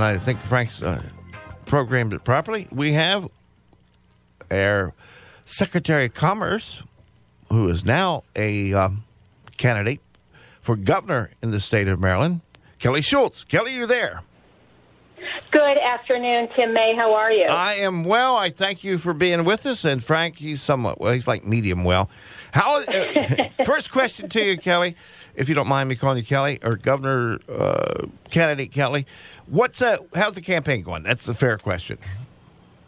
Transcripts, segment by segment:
and I think Frank's uh, programmed it properly. We have our Secretary of Commerce, who is now a um, candidate for governor in the state of Maryland, Kelly Schulz. Kelly, you there? Good afternoon, Tim May. How are you? I am well. I thank you for being with us. And Frank, he's somewhat well. He's like medium well. How? Uh, first question to you, Kelly, if you don't mind me calling you Kelly or Governor uh, candidate Kelly. What's uh, how's the campaign going? That's a fair question.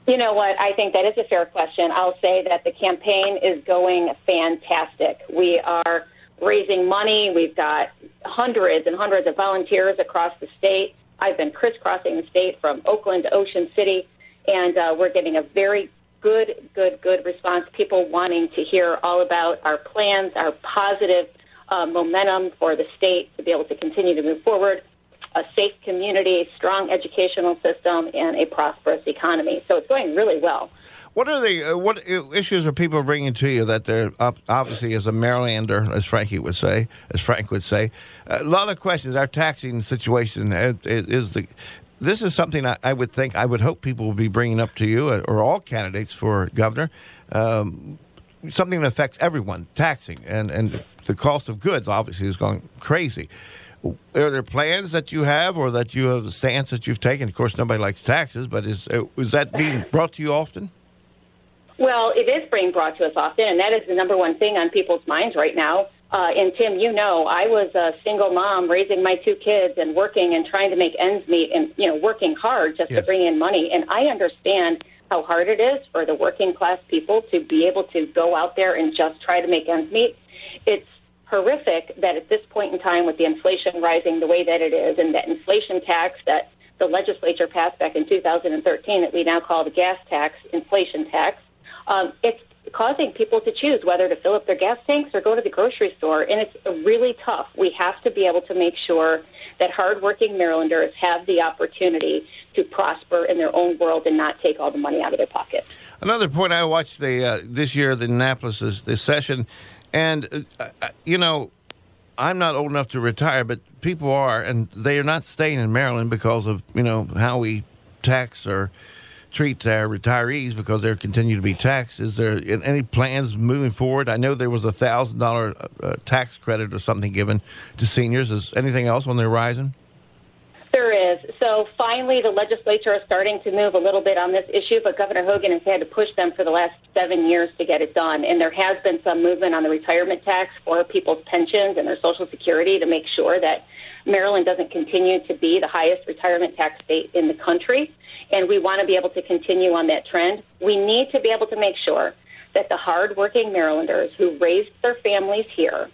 You know what? I think that is a fair question. I'll say that the campaign is going fantastic. We are raising money. We've got hundreds and hundreds of volunteers across the state. I've been crisscrossing the state from Oakland to Ocean City, and uh, we're getting a very good, good, good response. People wanting to hear all about our plans, our positive uh, momentum for the state to be able to continue to move forward, a safe community, strong educational system, and a prosperous economy. So it's going really well. What are the uh, what issues are people bringing to you that they're obviously as a Marylander, as Frankie would say, as Frank would say, a lot of questions. Our taxing situation is the. This is something I, I would think I would hope people will be bringing up to you uh, or all candidates for governor. Um, something that affects everyone, taxing and and the cost of goods obviously is going crazy. Are there plans that you have, or that you have a stance that you've taken? Of course, nobody likes taxes, but is uh, is that being brought to you often? Well, it is being brought to us often, and that is the number one thing on people's minds right now. Uh, and Tim, you know, I was a single mom raising my two kids and working and trying to make ends meet and, you know, working hard just yes. to bring in money. And I understand how hard it is for the working class people to be able to go out there and just try to make ends meet. It's horrific that at this point in time, with the inflation rising the way that it is, and that inflation tax that the legislature passed back in 2013 that we now call the gas tax, inflation tax, um, it's causing people to choose whether to fill up their gas tanks or go to the grocery store, and it's really tough. We have to be able to make sure that hardworking Marylanders have the opportunity to prosper in their own world and not take all the money out of their pocket. Another point I watched the uh, this year the Annapolis is this session, and uh, uh, you know. I'm not old enough to retire, but people are, and they are not staying in Maryland because of you know how we tax or treat our retirees because they continue to be taxed. Is there any plans moving forward? I know there was a thousand dollar uh, tax credit or something given to seniors. Is anything else on the horizon? So finally, the legislature is starting to move a little bit on this issue, but Governor Hogan has had to push them for the last seven years to get it done. And there has been some movement on the retirement tax for people's pensions and their Social Security to make sure that Maryland doesn't continue to be the highest retirement tax state in the country and we want to be able to continue on that trend. We need to be able to make sure that the hardworking Marylanders who raised their families here,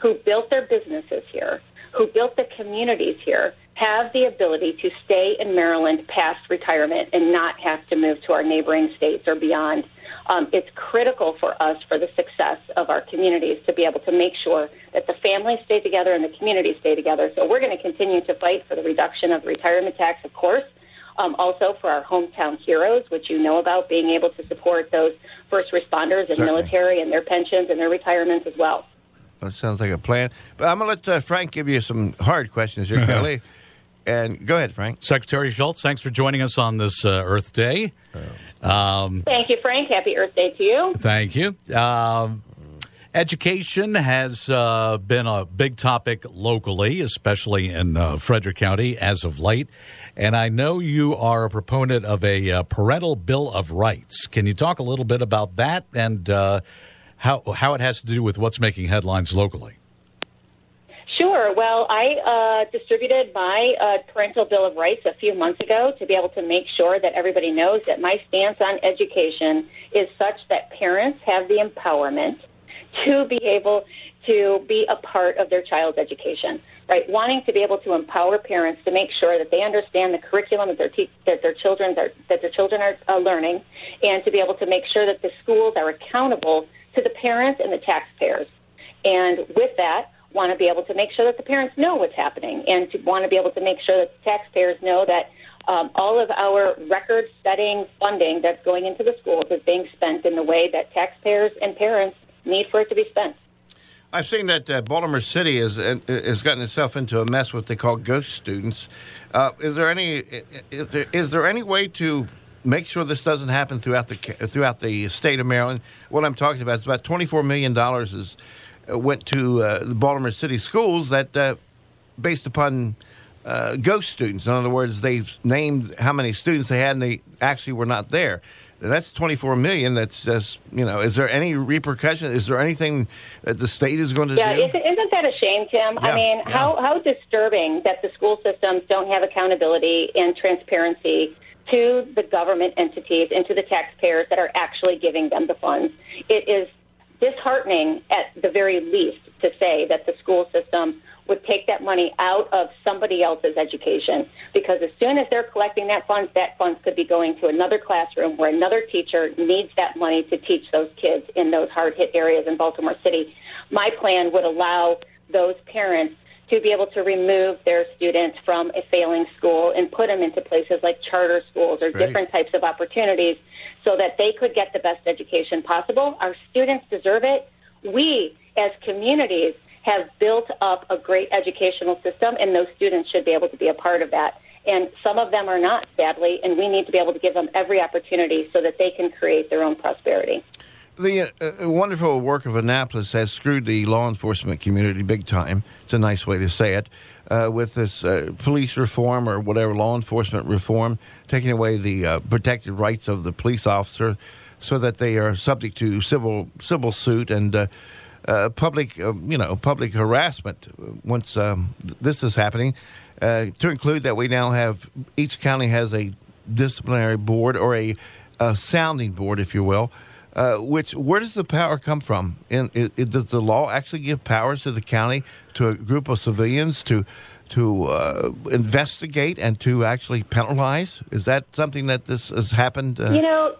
who built their businesses here, who built the communities here, have the ability to stay in Maryland past retirement and not have to move to our neighboring states or beyond. Um, it's critical for us for the success of our communities to be able to make sure that the families stay together and the communities stay together. So we're going to continue to fight for the reduction of the retirement tax, of course, um, also for our hometown heroes, which you know about, being able to support those first responders and Certainly. military and their pensions and their retirements as well. That sounds like a plan. But I'm going to let uh, Frank give you some hard questions here, Kelly. And go ahead, Frank. Secretary Schulz, thanks for joining us on this uh, Earth Day. Um, thank you, Frank. Happy Earth Day to you. Thank you. Um, education has uh, been a big topic locally, especially in uh, Frederick County as of late. And I know you are a proponent of a uh, parental bill of rights. Can you talk a little bit about that and uh, how how it has to do with what's making headlines locally? Sure. Well, I uh, distributed my uh, parental bill of rights a few months ago to be able to make sure that everybody knows that my stance on education is such that parents have the empowerment to be able to be a part of their child's education right? Wanting to be able to empower parents to make sure that they understand the curriculum that their te- that their children are that their children are uh, learning, and to be able to make sure that the schools are accountable to the parents and the taxpayers. And with that, want to be able to make sure that the parents know what's happening, and to want to be able to make sure that the taxpayers know that. Um, all of our record setting funding that's going into the schools is being spent in the way that taxpayers and parents need for it to be spent. I've seen that uh, Baltimore City has has gotten itself into a mess. What they call ghost students. Uh, is there any is there, is there any way to make sure this doesn't happen throughout the throughout the state of Maryland? What I'm talking about is about 24 million dollars is uh, went to uh, the Baltimore City schools that uh, based upon uh, ghost students. In other words, they've named how many students they had, and they actually were not there. That's 24 million. That's just, you know, is there any repercussion? Is there anything that the state is going to yeah, do? Yeah, isn't, isn't that a shame, Tim? Yeah, I mean, yeah. how, how disturbing that the school systems don't have accountability and transparency to the government entities and to the taxpayers that are actually giving them the funds. It is disheartening at the very least to say that the school system would take that money out of somebody else's education because as soon as they're collecting that funds, that funds could be going to another classroom where another teacher needs that money to teach those kids in those hard hit areas in Baltimore City. My plan would allow those parents to be able to remove their students from a failing school and put them into places like charter schools or Great. different types of opportunities so that they could get the best education possible. Our students deserve it. We, as communities, have built up a great educational system, and those students should be able to be a part of that. And some of them are not, sadly, and we need to be able to give them every opportunity so that they can create their own prosperity. The uh, wonderful work of Annapolis has screwed the law enforcement community big time. It's a nice way to say it. Uh, with this uh, police reform or whatever law enforcement reform, taking away the uh, protected rights of the police officer, so that they are subject to civil civil suit and uh, uh, public, you know, public harassment. Once um, this is happening, to include that we now have each county has a disciplinary board or a, a sounding board, if you will. Uh, which where does the power come from? In, i i does the law actually give powers to the county to a group of civilians to to uh, investigate and to actually penalize? Is that something that this has happened? Uh, You know,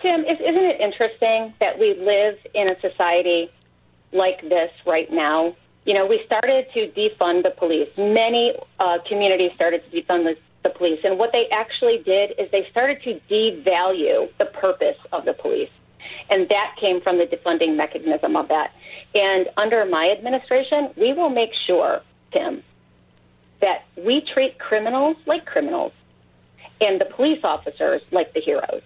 Tim, is- isn't it interesting that we live in a society like this right now? You know, we started to defund the police. Many uh, communities started to defund the, the police. And what they actually did is they started to devalue the purpose of the police. And that came from the defunding mechanism of that. And under my administration, we will make sure, Tim, that we treat criminals like criminals and the police officers like the heroes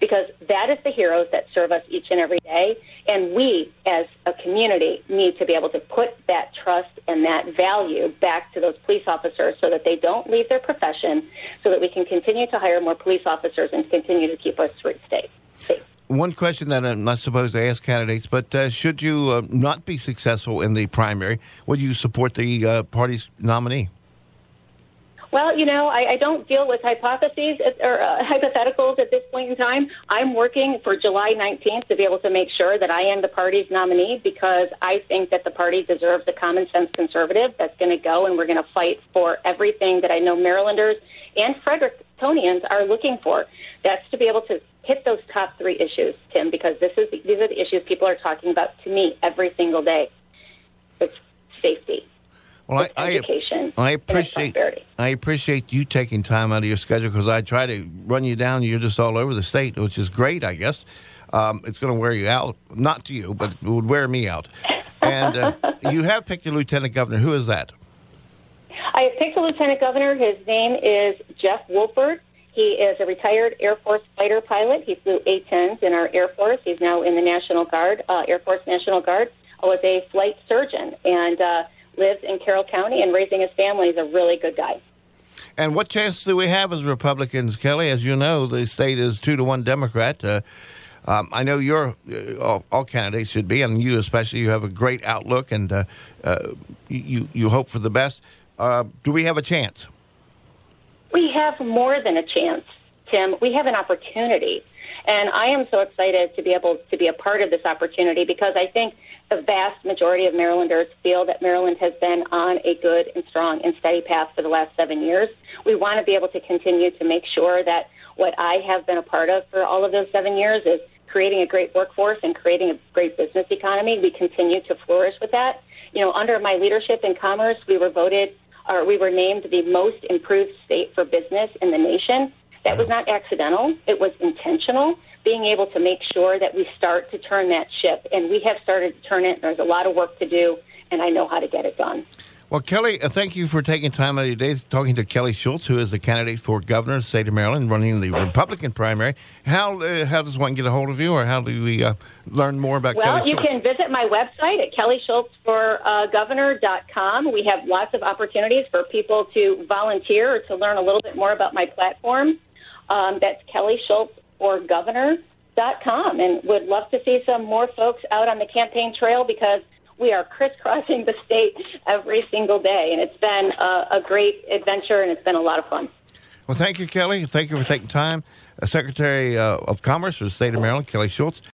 because that is the heroes that serve us each and every day. And we, as a community, need to be able to put that trust and that value back to those police officers so that they don't leave their profession, so that we can continue to hire more police officers and continue to keep our streets safe. One question that I'm not supposed to ask candidates, but uh, should you uh, not be successful in the primary, would you support the uh, party's nominee? Well, you know, I, I don't deal with hypotheses or uh, hypotheticals at this point in time. I'm working for July 19th to be able to make sure that I am the party's nominee because I think that the party deserves a common sense conservative that's going to go and we're going to fight for everything that I know Marylanders and Are looking for. That's to be able to hit those top three issues, Tim, because this is these are the issues people are talking about to me every single day. It's safety. Well, It's education I, I appreciate. I appreciate you taking time out of your schedule because I try to run you down. You're just all over the state, which is great, I guess. Um, it's going to wear you out, not to you, but it would wear me out. And uh, you have picked a lieutenant governor. Who is that? I have picked a lieutenant governor. His name is Jeff Woolford. He is a retired Air Force fighter pilot. He flew A-10s in our Air Force. He's now in the National Guard, uh, Air Force National Guard. Was a flight surgeon and uh, lives in Carroll County. And raising his family He's a really good guy. And what chance do we have as Republicans, Kelly? As you know, the state is two to one Democrat. Uh, um, I know you're uh, all, all candidates should be, and you especially. You have a great outlook, and uh, uh, you you hope for the best. Uh, do we have a chance? We have more than a chance, Tim. We have an opportunity. And I am so excited to be able to be a part of this opportunity because I think the vast majority of Marylanders feel that Maryland has been on a good and strong and steady path for the last seven years. We want to be able to continue to make sure that what I have been a part of for all of those seven years is creating a great workforce and creating a great business economy. We continue to flourish with that. You know, under my leadership in commerce, we were voted or we were named the most improved state for business in the nation. That was not accidental. It was intentional being able to make sure that we start to turn that ship. And we have started to turn it. There's a lot of work to do, and I know how to get it done. Well, Kelly, uh, thank you for taking time out of your day talking to Kelly Schulz, who is the candidate for governor of the state of Maryland, running the Republican primary. How uh, how does one get a hold of you, or how do we uh, learn more about well, Kelly Well, you can visit my website at kellyschultzforgovernor.com. Uh, we have lots of opportunities for people to volunteer or to learn a little bit more about my platform. Um, that's kellyschultzforgovernor.com. And would love to see some more folks out on the campaign trail because we are crisscrossing the state every single day. And it's been a, a great adventure and it's been a lot of fun. Well, thank you, Kelly. Thank you for taking time. Uh, Secretary uh, of Commerce for the state of Maryland, Kelly Schulz.